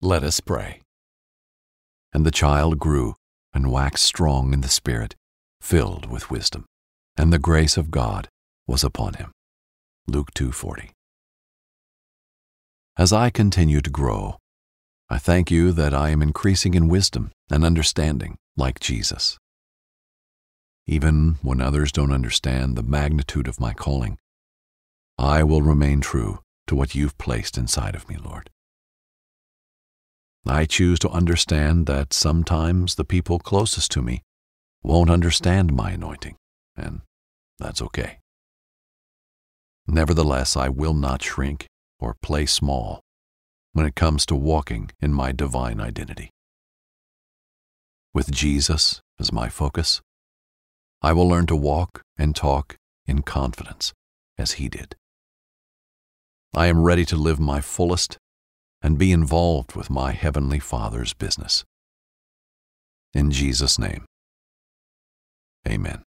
Let us pray. And the child grew and waxed strong in the Spirit, filled with wisdom, and the grace of God was upon him. Luke 2:40. As I continue to grow, I thank you that I am increasing in wisdom and understanding like Jesus. Even when others don't understand the magnitude of my calling, I will remain true to what you've placed inside of me, Lord. I choose to understand that sometimes the people closest to me won't understand my anointing, and that's okay. Nevertheless, I will not shrink or play small when it comes to walking in my divine identity. With Jesus as my focus, I will learn to walk and talk in confidence as he did. I am ready to live my fullest and be involved with my Heavenly Father's business. In Jesus' name, Amen.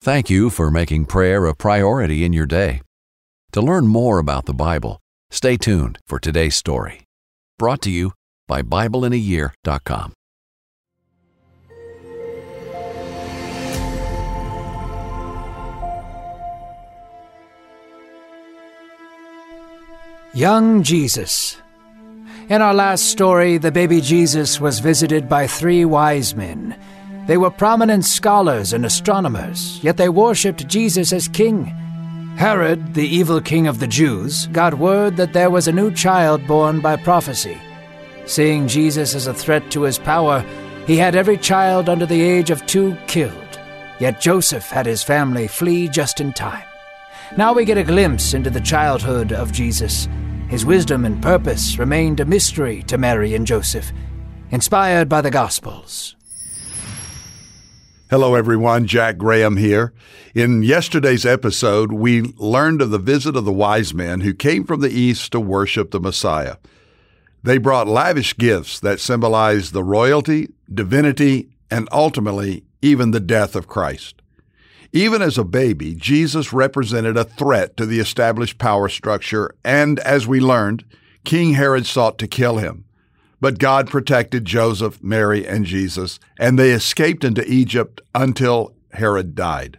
Thank you for making prayer a priority in your day. To learn more about the Bible, stay tuned for today's story. Brought to you by BibleInAYear.com. Young Jesus. In our last story, the baby Jesus was visited by three wise men. They were prominent scholars and astronomers, yet they worshipped Jesus as king. Herod, the evil king of the Jews, got word that there was a new child born by prophecy. Seeing Jesus as a threat to his power, he had every child under the age of two killed. Yet Joseph had his family flee just in time. Now we get a glimpse into the childhood of Jesus. His wisdom and purpose remained a mystery to Mary and Joseph, inspired by the Gospels. Hello, everyone. Jack Graham here. In yesterday's episode, we learned of the visit of the wise men who came from the east to worship the Messiah. They brought lavish gifts that symbolized the royalty, divinity, and ultimately even the death of Christ. Even as a baby, Jesus represented a threat to the established power structure, and as we learned, King Herod sought to kill him. But God protected Joseph, Mary, and Jesus, and they escaped into Egypt until Herod died.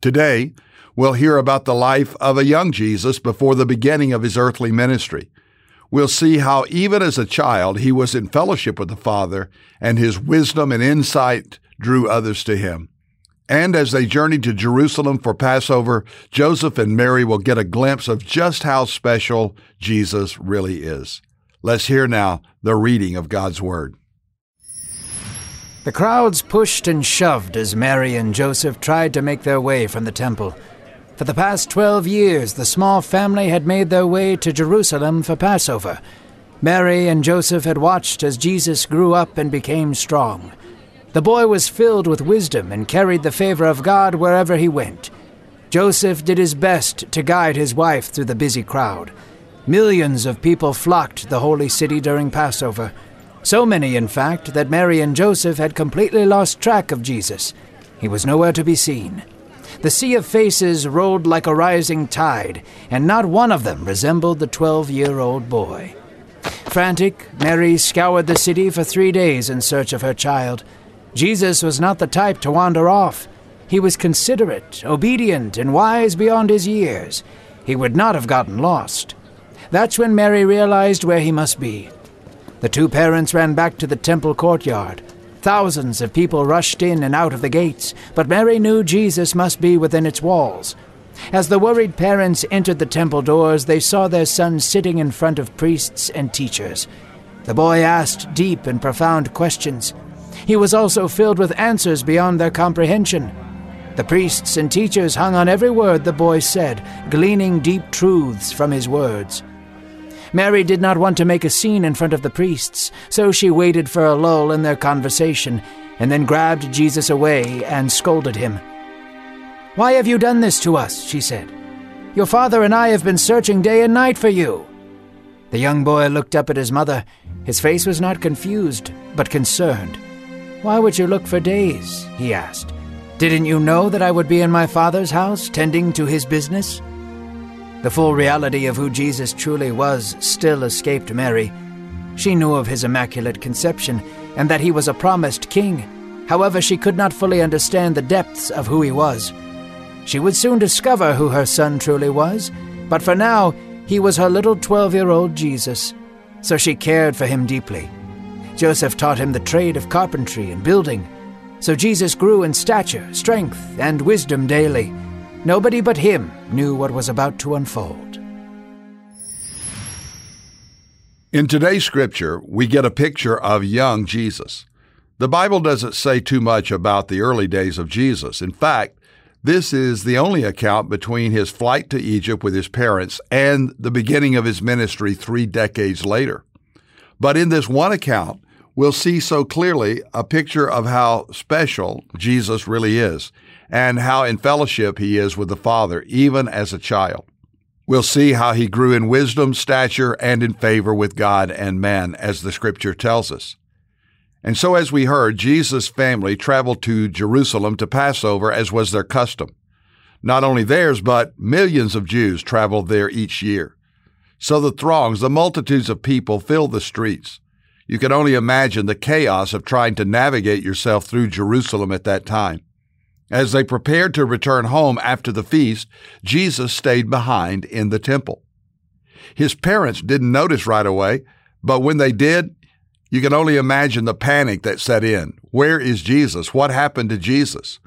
Today, we'll hear about the life of a young Jesus before the beginning of his earthly ministry. We'll see how, even as a child, he was in fellowship with the Father, and his wisdom and insight drew others to him. And as they journey to Jerusalem for Passover, Joseph and Mary will get a glimpse of just how special Jesus really is. Let's hear now the reading of God's Word. The crowds pushed and shoved as Mary and Joseph tried to make their way from the temple. For the past twelve years, the small family had made their way to Jerusalem for Passover. Mary and Joseph had watched as Jesus grew up and became strong. The boy was filled with wisdom and carried the favor of God wherever he went. Joseph did his best to guide his wife through the busy crowd. Millions of people flocked the holy city during Passover. So many, in fact, that Mary and Joseph had completely lost track of Jesus. He was nowhere to be seen. The sea of faces rolled like a rising tide, and not one of them resembled the twelve year old boy. Frantic, Mary scoured the city for three days in search of her child. Jesus was not the type to wander off. He was considerate, obedient, and wise beyond his years. He would not have gotten lost. That's when Mary realized where he must be. The two parents ran back to the temple courtyard. Thousands of people rushed in and out of the gates, but Mary knew Jesus must be within its walls. As the worried parents entered the temple doors, they saw their son sitting in front of priests and teachers. The boy asked deep and profound questions. He was also filled with answers beyond their comprehension. The priests and teachers hung on every word the boy said, gleaning deep truths from his words. Mary did not want to make a scene in front of the priests, so she waited for a lull in their conversation and then grabbed Jesus away and scolded him. Why have you done this to us? she said. Your father and I have been searching day and night for you. The young boy looked up at his mother. His face was not confused, but concerned. Why would you look for days? he asked. Didn't you know that I would be in my father's house, tending to his business? The full reality of who Jesus truly was still escaped Mary. She knew of his immaculate conception and that he was a promised king. However, she could not fully understand the depths of who he was. She would soon discover who her son truly was, but for now, he was her little 12 year old Jesus, so she cared for him deeply. Joseph taught him the trade of carpentry and building, so Jesus grew in stature, strength, and wisdom daily. Nobody but him knew what was about to unfold. In today's scripture, we get a picture of young Jesus. The Bible doesn't say too much about the early days of Jesus. In fact, this is the only account between his flight to Egypt with his parents and the beginning of his ministry three decades later. But in this one account, we'll see so clearly a picture of how special Jesus really is and how in fellowship he is with the Father, even as a child. We'll see how he grew in wisdom, stature, and in favor with God and man, as the scripture tells us. And so, as we heard, Jesus' family traveled to Jerusalem to Passover, as was their custom. Not only theirs, but millions of Jews traveled there each year. So the throngs, the multitudes of people filled the streets. You can only imagine the chaos of trying to navigate yourself through Jerusalem at that time. As they prepared to return home after the feast, Jesus stayed behind in the temple. His parents didn't notice right away, but when they did, you can only imagine the panic that set in. Where is Jesus? What happened to Jesus?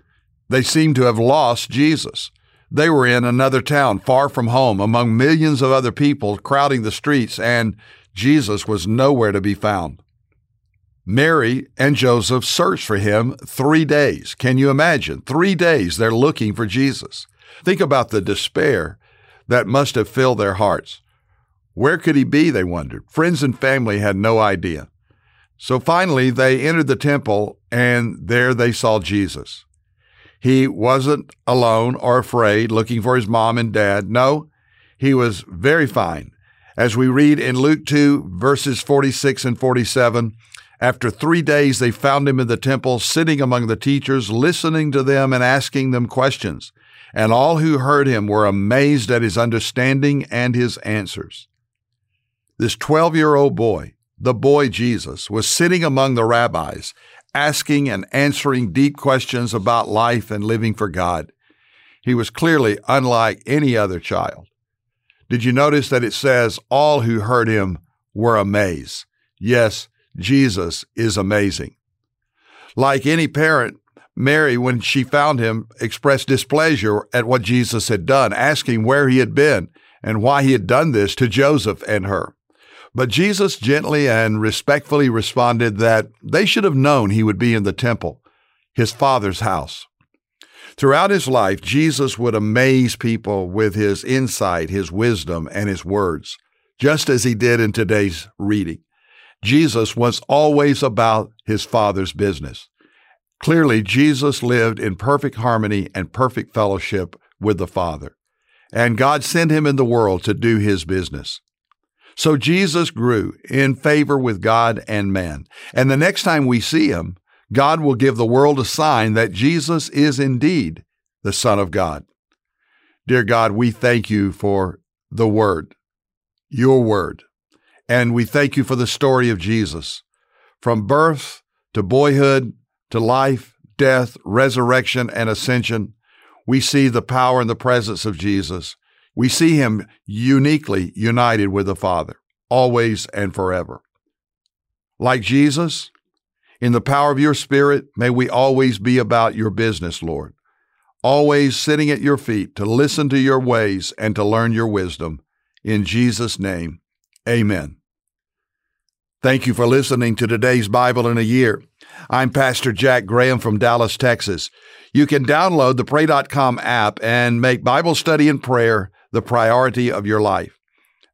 They seemed to have lost Jesus. They were in another town, far from home, among millions of other people crowding the streets, and Jesus was nowhere to be found. Mary and Joseph searched for him three days. Can you imagine? Three days they're looking for Jesus. Think about the despair that must have filled their hearts. Where could he be? They wondered. Friends and family had no idea. So finally, they entered the temple, and there they saw Jesus. He wasn't alone or afraid, looking for his mom and dad. No, he was very fine. As we read in Luke 2, verses 46 and 47, after three days they found him in the temple, sitting among the teachers, listening to them and asking them questions. And all who heard him were amazed at his understanding and his answers. This 12 year old boy, the boy Jesus, was sitting among the rabbis, asking and answering deep questions about life and living for God. He was clearly unlike any other child. Did you notice that it says all who heard him were amazed? Yes, Jesus is amazing. Like any parent, Mary, when she found him, expressed displeasure at what Jesus had done, asking where he had been and why he had done this to Joseph and her. But Jesus gently and respectfully responded that they should have known he would be in the temple, his father's house. Throughout his life, Jesus would amaze people with his insight, his wisdom, and his words, just as he did in today's reading. Jesus was always about his Father's business. Clearly, Jesus lived in perfect harmony and perfect fellowship with the Father, and God sent him in the world to do his business. So Jesus grew in favor with God and man. And the next time we see him, God will give the world a sign that Jesus is indeed the Son of God. Dear God, we thank you for the Word, your Word. And we thank you for the story of Jesus. From birth to boyhood to life, death, resurrection, and ascension, we see the power and the presence of Jesus. We see him uniquely united with the Father, always and forever. Like Jesus, in the power of your Spirit, may we always be about your business, Lord, always sitting at your feet to listen to your ways and to learn your wisdom. In Jesus' name, amen. Thank you for listening to today's Bible in a Year. I'm Pastor Jack Graham from Dallas, Texas. You can download the Pray.com app and make Bible study and prayer the priority of your life.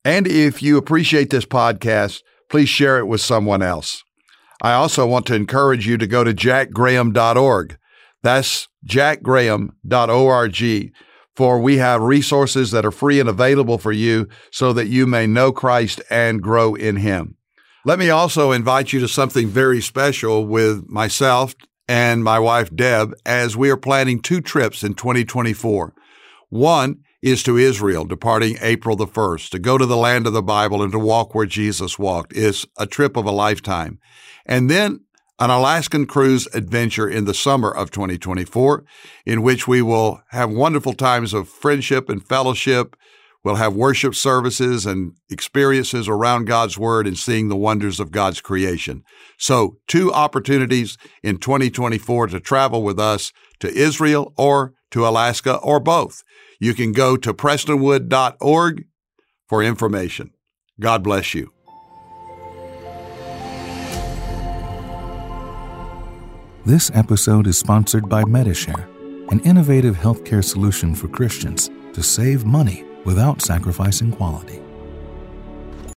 And if you appreciate this podcast, please share it with someone else. I also want to encourage you to go to jackgraham.org. That's jackgraham.org, for we have resources that are free and available for you so that you may know Christ and grow in Him. Let me also invite you to something very special with myself and my wife Deb as we are planning two trips in 2024. One is to Israel, departing April the 1st. To go to the land of the Bible and to walk where Jesus walked is a trip of a lifetime. And then an Alaskan cruise adventure in the summer of 2024, in which we will have wonderful times of friendship and fellowship. We'll have worship services and experiences around God's Word and seeing the wonders of God's creation. So, two opportunities in 2024 to travel with us to Israel or to Alaska or both. You can go to prestonwood.org for information. God bless you. This episode is sponsored by Medi-Share, an innovative healthcare solution for Christians to save money without sacrificing quality.